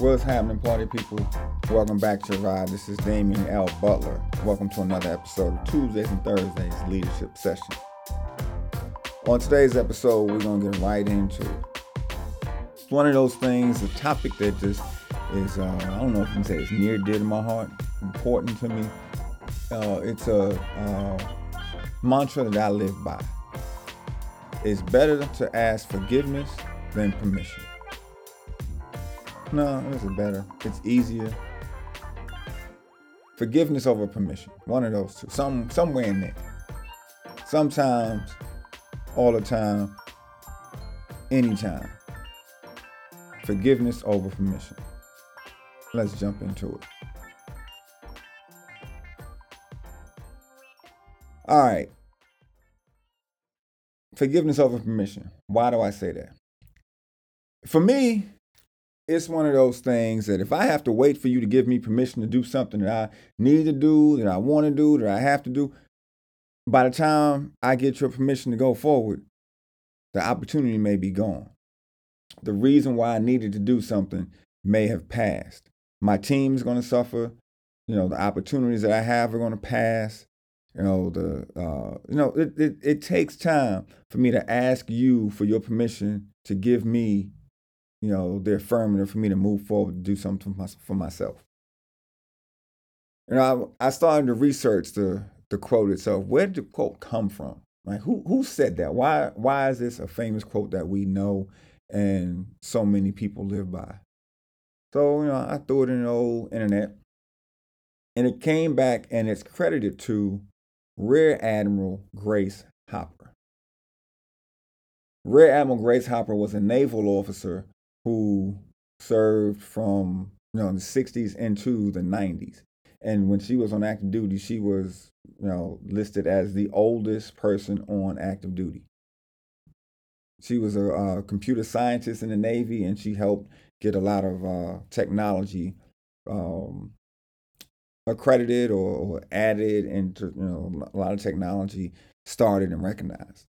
What's happening, party people? Welcome back to Ride. This is Damien L. Butler. Welcome to another episode of Tuesdays and Thursdays Leadership Session. On today's episode, we're going to get right into it. It's one of those things, a topic that just is, uh, I don't know if you can say it's near dear to my heart, important to me. Uh, it's a uh, mantra that I live by. It's better to ask forgiveness than permission. No, this is better. It's easier. Forgiveness over permission. One of those two. Some somewhere in there. Sometimes, all the time, anytime. Forgiveness over permission. Let's jump into it. All right. Forgiveness over permission. Why do I say that? For me, it's one of those things that if I have to wait for you to give me permission to do something that I need to do, that I want to do, that I have to do, by the time I get your permission to go forward, the opportunity may be gone. The reason why I needed to do something may have passed. My team's going to suffer. You know, the opportunities that I have are going to pass. You know, the uh, you know, it, it, it takes time for me to ask you for your permission to give me you know, the affirmative for me to move forward and do something for, my, for myself. And I, I started to research the the quote itself. Where did the quote come from? Like who who said that? Why why is this a famous quote that we know and so many people live by? So, you know, I threw it in the old internet and it came back and it's credited to Rear Admiral Grace Hopper. Rear Admiral Grace Hopper was a naval officer who served from you know the 60s into the 90s and when she was on active duty she was you know listed as the oldest person on active duty. She was a, computer scientist in the navy and she helped get a lot of uh, technology um, accredited or, or added into you know a lot of technology started and recognized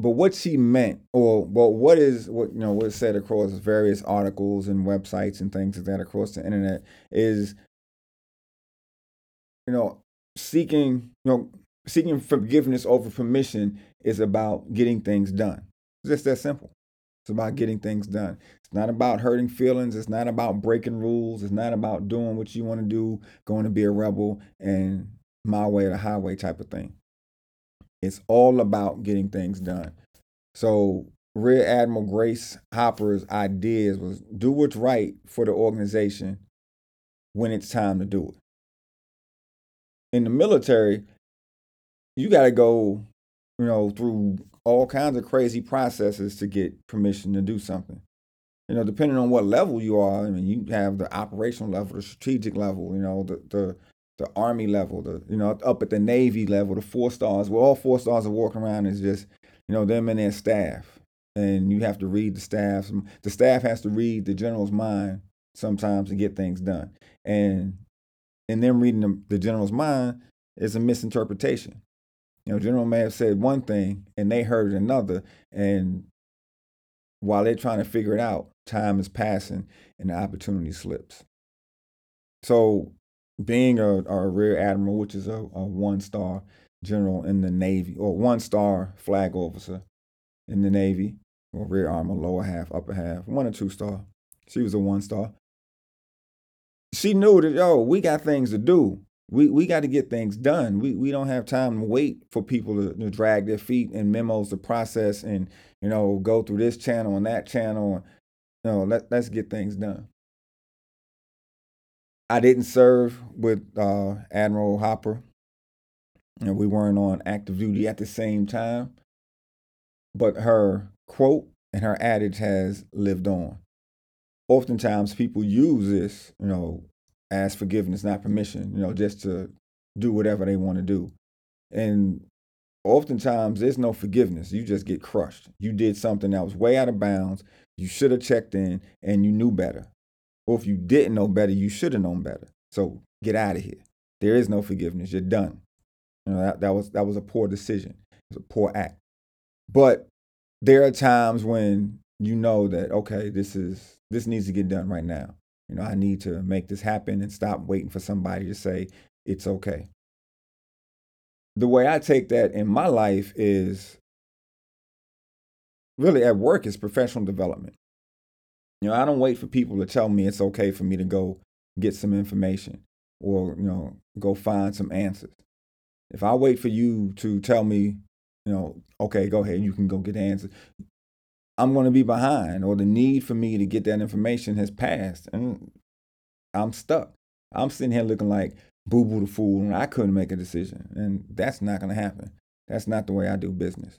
but what she meant, or well, what is what you know what said across various articles and websites and things like that across the internet is, you know, seeking you know seeking forgiveness over permission is about getting things done. It's just that simple. It's about getting things done. It's not about hurting feelings. It's not about breaking rules. It's not about doing what you want to do, going to be a rebel, and my way or the highway type of thing. It's all about getting things done. So Rear Admiral Grace Hopper's ideas was do what's right for the organization when it's time to do it. In the military, you got to go, you know, through all kinds of crazy processes to get permission to do something. You know, depending on what level you are, I mean, you have the operational level, the strategic level, you know, the the the army level, the you know up at the navy level, the four stars. Well, all four stars are walking around is just you know them and their staff, and you have to read the staff. The staff has to read the general's mind sometimes to get things done, and in them reading the, the general's mind is a misinterpretation. You know, general may have said one thing and they heard another, and while they're trying to figure it out, time is passing and the opportunity slips. So being a, a rear admiral, which is a, a one star general in the Navy, or one star flag officer in the Navy, or rear armor, lower half, upper half, one or two star. She was a one star. She knew that, yo, we got things to do. We, we got to get things done. We, we don't have time to wait for people to, to drag their feet and memos to process and, you know, go through this channel and that channel. And, No, let, let's get things done. I didn't serve with uh, Admiral Hopper. And we weren't on active duty at the same time. But her quote and her adage has lived on. Oftentimes, people use this, you know, as forgiveness, not permission, you know, just to do whatever they want to do. And oftentimes, there's no forgiveness. You just get crushed. You did something that was way out of bounds. You should have checked in and you knew better. Or if you didn't know better, you should have known better. So get out of here. There is no forgiveness. You're done. You know, that, that was that was a poor decision. It was a poor act. But there are times when you know that okay, this is this needs to get done right now. You know, I need to make this happen and stop waiting for somebody to say it's okay. The way I take that in my life is really at work is professional development. You know, I don't wait for people to tell me it's okay for me to go get some information or, you know, go find some answers. If I wait for you to tell me, you know, okay, go ahead, you can go get answers, I'm going to be behind or the need for me to get that information has passed and I'm stuck. I'm sitting here looking like boo boo the fool and I couldn't make a decision. And that's not going to happen. That's not the way I do business.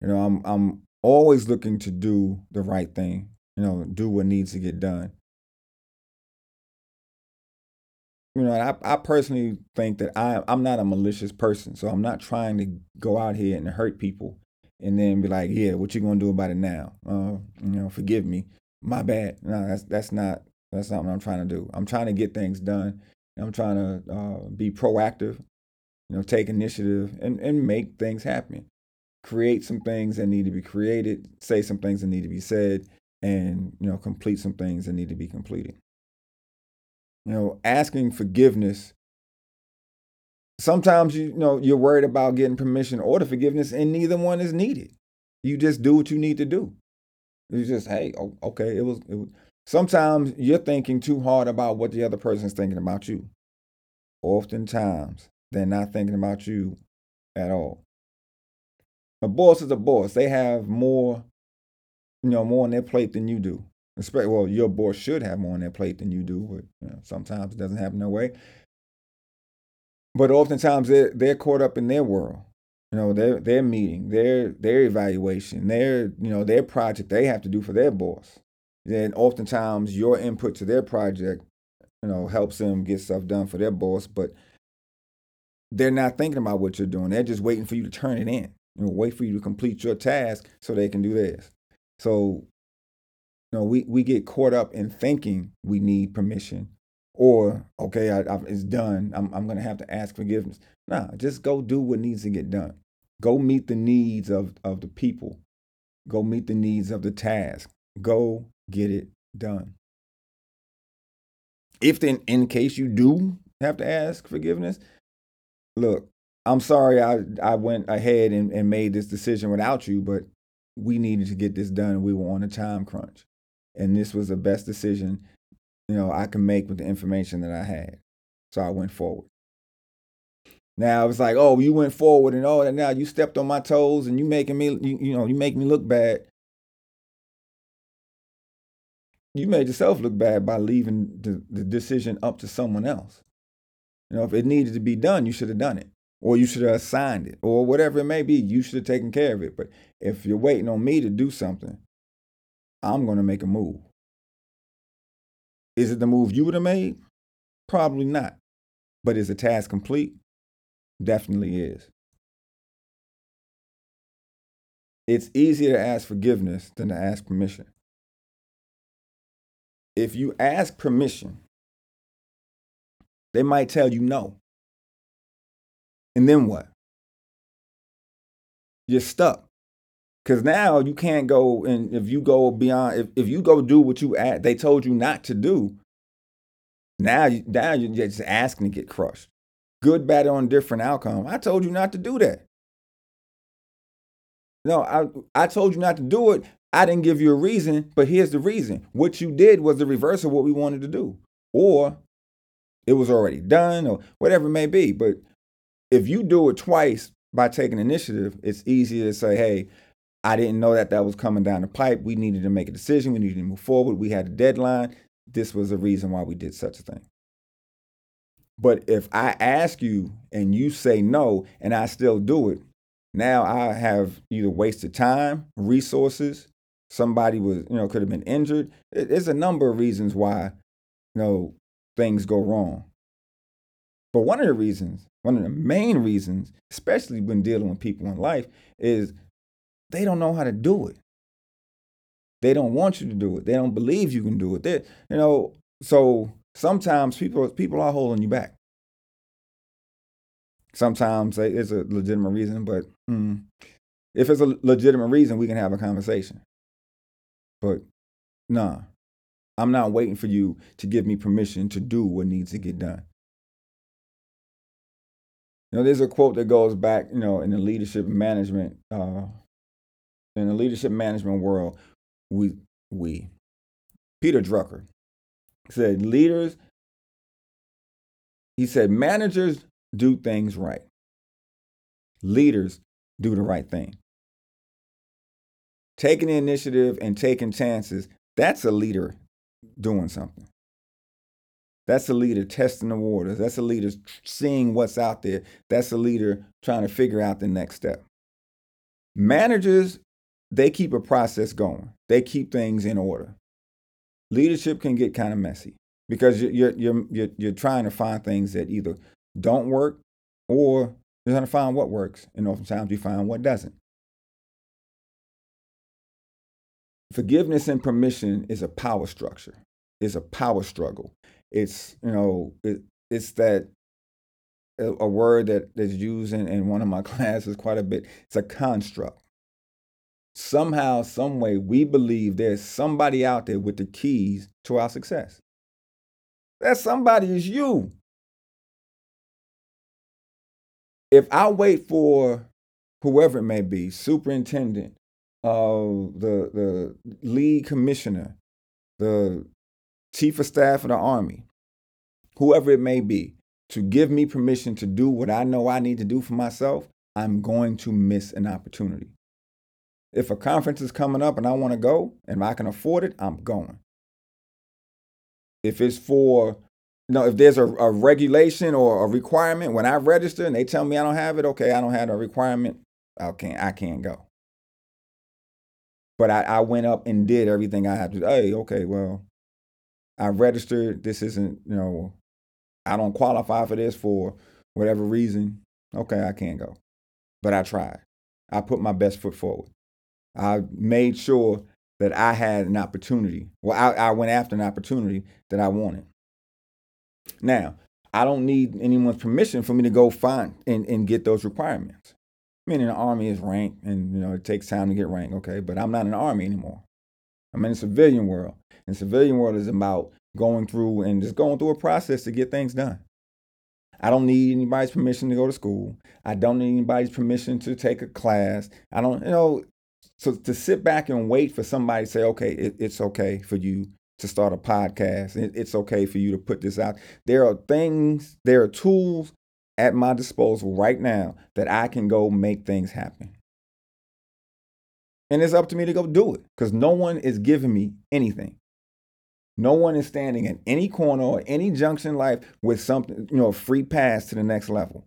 You know, I'm I'm always looking to do the right thing, you know, do what needs to get done. You know, I, I personally think that I, I'm not a malicious person, so I'm not trying to go out here and hurt people and then be like, yeah, what you gonna do about it now? Uh, you know, forgive me, my bad. No, that's that's not that's not what I'm trying to do. I'm trying to get things done. I'm trying to uh, be proactive, you know, take initiative and and make things happen. Create some things that need to be created, say some things that need to be said, and you know, complete some things that need to be completed. You know, asking forgiveness sometimes you, you know you're worried about getting permission or the forgiveness, and neither one is needed. You just do what you need to do. You just hey, okay, it was, it was. Sometimes you're thinking too hard about what the other person's thinking about you. Oftentimes, they're not thinking about you at all. A boss is a boss. They have more, you know, more on their plate than you do. Well, your boss should have more on their plate than you do, but you know, sometimes it doesn't happen that way. But oftentimes they're they're caught up in their world. You know, their their meeting, their their evaluation, their you know their project they have to do for their boss. Then oftentimes your input to their project, you know, helps them get stuff done for their boss, but they're not thinking about what you're doing. They're just waiting for you to turn it in. You know, wait for you to complete your task so they can do theirs. So, you know, we, we get caught up in thinking we need permission or okay, I, I, it's done. I'm I'm gonna have to ask forgiveness. Nah, just go do what needs to get done. Go meet the needs of of the people. Go meet the needs of the task. Go get it done. If then, in case you do have to ask forgiveness, look, I'm sorry I I went ahead and, and made this decision without you, but we needed to get this done. We were on a time crunch, and this was the best decision you know, I can make with the information that I had. So I went forward. Now it's like, oh, you went forward and oh, and now you stepped on my toes and you making me, you, you know, you make me look bad. You made yourself look bad by leaving the, the decision up to someone else. You know, if it needed to be done, you should have done it, or you should have assigned it, or whatever it may be. You should have taken care of it. But if you're waiting on me to do something, I'm going to make a move. Is it the move you would have made? Probably not. But is the task complete? Definitely is. It's easier to ask forgiveness than to ask permission. If you ask permission, they might tell you no. And then what? You're stuck. Because now you can't go and if you go beyond, if, if you go do what you at, they told you not to do, now, you, now you're just asking to get crushed. Good, bad, or indifferent outcome. I told you not to do that. No, I, I told you not to do it. I didn't give you a reason, but here's the reason. What you did was the reverse of what we wanted to do. Or it was already done, or whatever it may be. But if you do it twice by taking initiative, it's easier to say, hey, I didn't know that that was coming down the pipe. We needed to make a decision. We needed to move forward. We had a deadline. This was the reason why we did such a thing. But if I ask you and you say no and I still do it, now I have either wasted time, resources, somebody was, you know, could have been injured. There's a number of reasons why, you know, things go wrong. But one of the reasons, one of the main reasons, especially when dealing with people in life, is they don't know how to do it. They don't want you to do it. They don't believe you can do it. They, you know, so sometimes people people are holding you back. Sometimes it's a legitimate reason, but mm, if it's a legitimate reason, we can have a conversation. But nah, I'm not waiting for you to give me permission to do what needs to get done. You know, there's a quote that goes back, you know, in the leadership management, uh, in the leadership management world, we we Peter Drucker said leaders. He said managers do things right. Leaders do the right thing. Taking the initiative and taking chances, that's a leader doing something. That's a leader testing the waters. That's a leader seeing what's out there. That's a leader trying to figure out the next step. Managers, they keep a process going. They keep things in order. Leadership can get kind of messy because you're, you're, you're, you're trying to find things that either don't work or you're trying to find what works. And oftentimes you find what doesn't. Forgiveness and permission is a power structure, is a power struggle. It's, you know, it, it's that a, word that that's used in, in one of my classes quite a bit. It's a construct. Somehow, some way, we believe there's somebody out there with the keys to our success. That somebody is you. If I wait for whoever it may be, superintendent, uh, the the lead commissioner, the chief of staff of the army, whoever it may be, to give me permission to do what I know I need to do for myself, I'm going to miss an opportunity. If a conference is coming up and I want to go and I can afford it, I'm going. If it's for, you know, if there's a, a regulation or a requirement when I register and they tell me I don't have it, okay, I don't have a requirement, I can't, I can't go. But I, I went up and did everything I had to. Hey, okay, well, I registered. This isn't, you know, I don't qualify for this for whatever reason. Okay, I can't go. But I tried. I put my best foot forward. I made sure that I had an opportunity. Well, I, I went after an opportunity that I wanted. Now, I don't need anyone's permission for me to go find and, and get those requirements. I mean, in the army is ranked and, you know, it takes time to get ranked, okay? But I'm not in the army anymore. I'm in the civilian world. And civilian world is about going through and just going through a process to get things done. I don't need anybody's permission to go to school. I don't need anybody's permission to take a class. I don't, you know, so to sit back and wait for somebody to say, okay, it, it's okay for you to start a podcast. It, it's okay for you to put this out. There are things, there are tools at my disposal right now that I can go make things happen. And it's up to me to go do it because no one is giving me anything. No one is standing in any corner or any junction in life with something, you know, a free pass to the next level.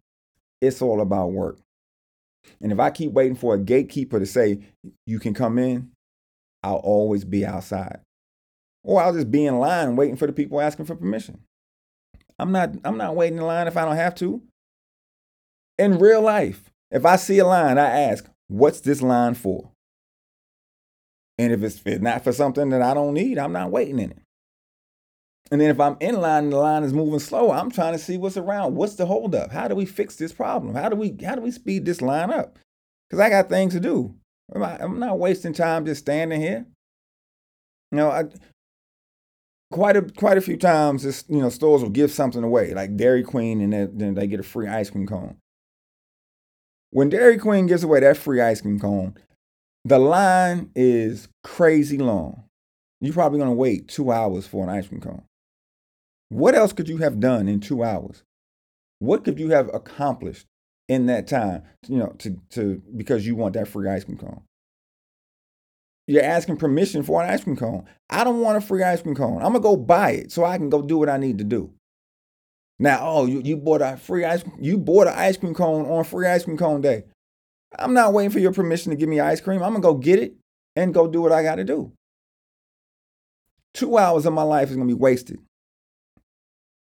It's all about work. And if I keep waiting for a gatekeeper to say, you can come in, I'll always be outside. Or I'll just be in line waiting for the people asking for permission. I'm not I'm not waiting in line if I don't have to. In real life, if I see a line, I ask, what's this line for? And if it's not for something that I don't need, I'm not waiting in it. And then if I'm in line and the line is moving slow, I'm trying to see what's around. What's the holdup? How do we fix this problem? How do we how do we speed this line up? Because I got things to do. I'm not wasting time just standing here. You know, I, quite a quite a few times, this, you know, stores will give something away, like Dairy Queen, and then they get a free ice cream cone. When Dairy Queen gives away that free ice cream cone, the line is crazy long. You're probably to wait two hours for an ice cream cone. What else could you have done in two hours? What could you have accomplished in that time? You know, to to because you want that free ice cream cone. You're asking permission for an ice cream cone. I don't want a free ice cream cone. I'm gonna go buy it so I can go do what I need to do. Now, oh, you, you bought a free ice you bought an ice cream cone on free ice cream cone day. I'm not waiting for your permission to give me ice cream. I'm gonna go get it and go do what I gotta do. Two hours of my life is gonna be wasted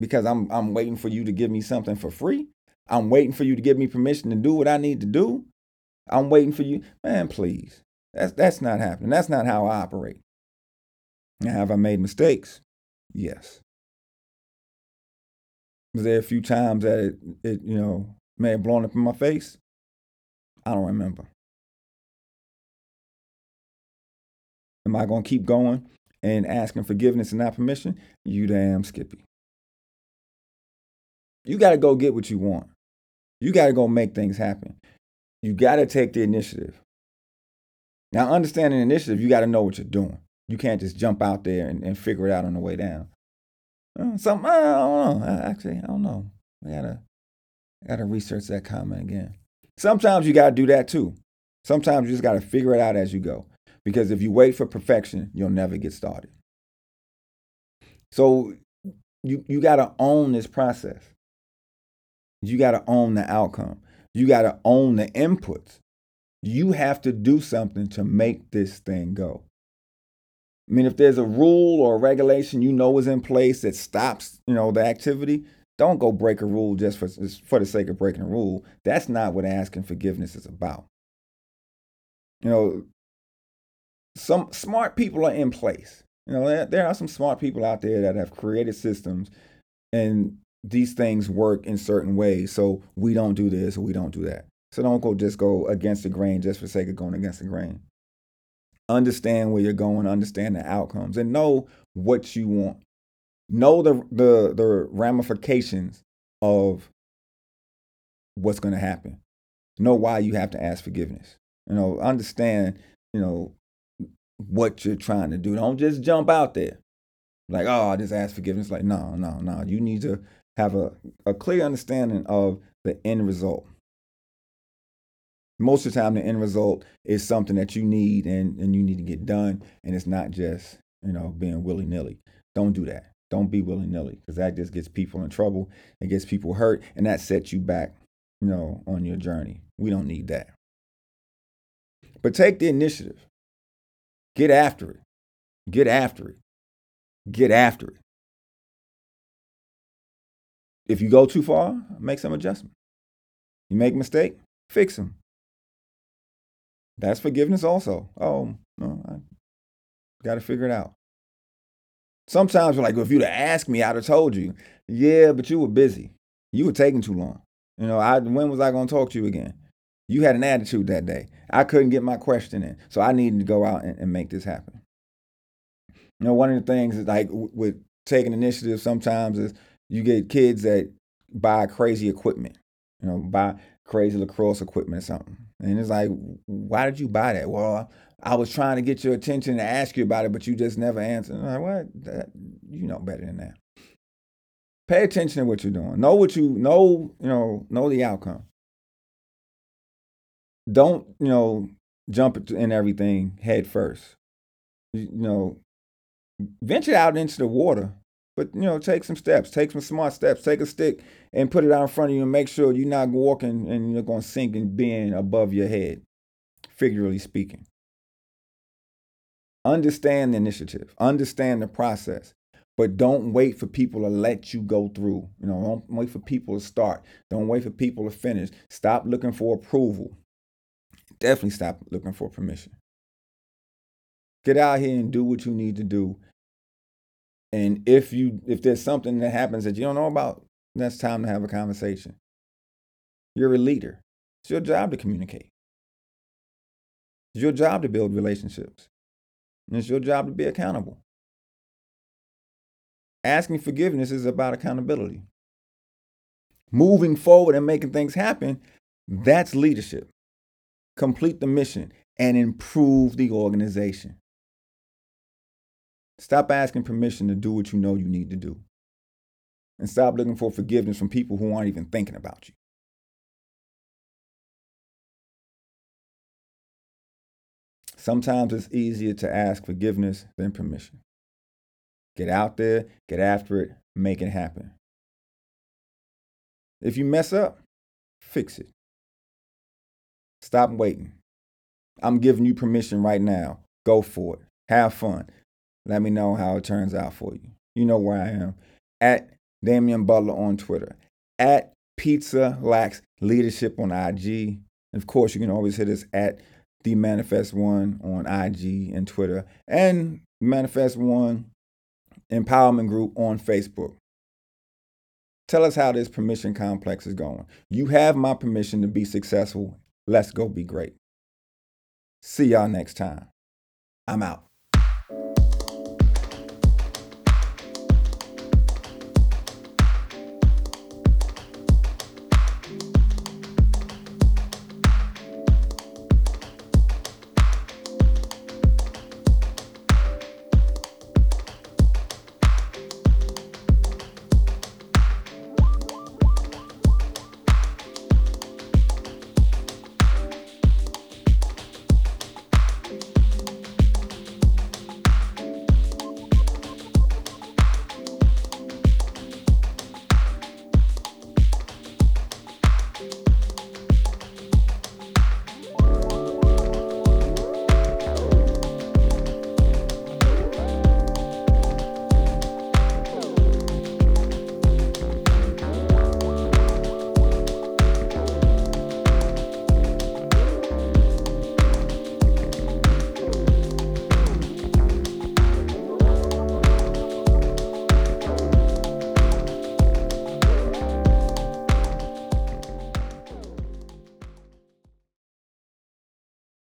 because I'm I'm waiting for you to give me something for free. I'm waiting for you to give me permission to do what I need to do. I'm waiting for you. Man, please. That's that's not happening. That's not how I operate. Now, have I made mistakes? Yes. Was there a few times that it, it you know may have blown up in my face? I don't remember. Am I going to keep going and asking forgiveness and not permission? You damn Skippy. You got to go get what you want. You got to go make things happen. You got to take the initiative. Now, understanding initiative, you got to know what you're doing. You can't just jump out there and, and figure it out on the way down. Uh, some, I don't know. Actually, I don't know. I gotta, gotta research that comment again. Sometimes you gotta do that too. Sometimes you just gotta figure it out as you go. Because if you wait for perfection, you'll never get started. So you you gotta own this process. You gotta own the outcome. You gotta own the inputs. You have to do something to make this thing go. I mean, if there's a rule or a regulation you know is in place that stops, you know, the activity, don't go break a rule just for for the sake of breaking a rule. That's not what asking forgiveness is about. You know, some smart people are in place. You know, there are some smart people out there that have created systems and these things work in certain ways. So we don't do this or we don't do that. So don't go just go against the grain just for sake of going against the grain understand where you're going, understand the outcomes, and know what you want. Know the the the ramifications of what's going to happen. Know why you have to ask forgiveness. You know, understand, you know, what you're trying to do. Don't just jump out there. Like, oh, I just ask forgiveness. Like, no, no, no. You need to have a, a clear understanding of the end result. Most of the time the end result is something that you need and, and you need to get done and it's not just you know being willy-nilly. Don't do that. Don't be willy-nilly because that just gets people in trouble it gets people hurt and that sets you back you know on your journey. We don't need that. But take the initiative. Get after it. Get after it. Get after it if you go too far make some adjustment you make a mistake fix them that's forgiveness also. Oh, no, I got to figure it out. Sometimes we're like, well, if you'd have asked me, I'd have told you. Yeah, but you were busy. You were taking too long. You know, I, when was I going to talk to you again? You had an attitude that day. I couldn't get my question in. So I needed to go out and, and make this happen. You know, one of the things is like with taking initiative sometimes is you get kids that buy crazy equipment, you know, buy crazy lacrosse equipment or something. And it's like, why did you buy that? Well, I was trying to get your attention and ask you about it, but you just never answered. Like, what? That, you know better than that. Pay attention to what you're doing. Know what you know. You know, know the outcome. Don't you know jump in everything head first. You know, venture out into the water but you know, take some steps, take some smart steps, take a stick and put it out in front of you and make sure you're not walking and you're gonna sink and being above your head, figuratively speaking. Understand the initiative, understand the process, but don't wait for people to let you go through. You know, don't wait for people to start. Don't wait for people to finish. Stop looking for approval. Definitely stop looking for permission. Get out here and do what you need to do and if you if there's something that happens that you don't know about, that's time to have a conversation. You're a leader. It's your job to communicate. It's your job to build relationships. And it's your job to be accountable. Asking forgiveness is about accountability. Moving forward and making things happen, that's leadership. Complete the mission and improve the organization. Stop asking permission to do what you know you need to do. And stop looking for forgiveness from people who aren't even thinking about you. Sometimes it's easier to ask forgiveness than permission. Get out there, get after it, make it happen. If you mess up, fix it. Stop waiting. I'm giving you permission right now. Go for it. Have fun. Let me know how it turns out for you. You know where I am. At Damien Butler on Twitter. At Pizza Lax Leadership on IG. And of course, you can always hit us at the Manifest One on IG and Twitter. And Manifest One Empowerment Group on Facebook. Tell us how this permission complex is going. You have my permission to be successful. Let's go be great. See y'all next time. I'm out.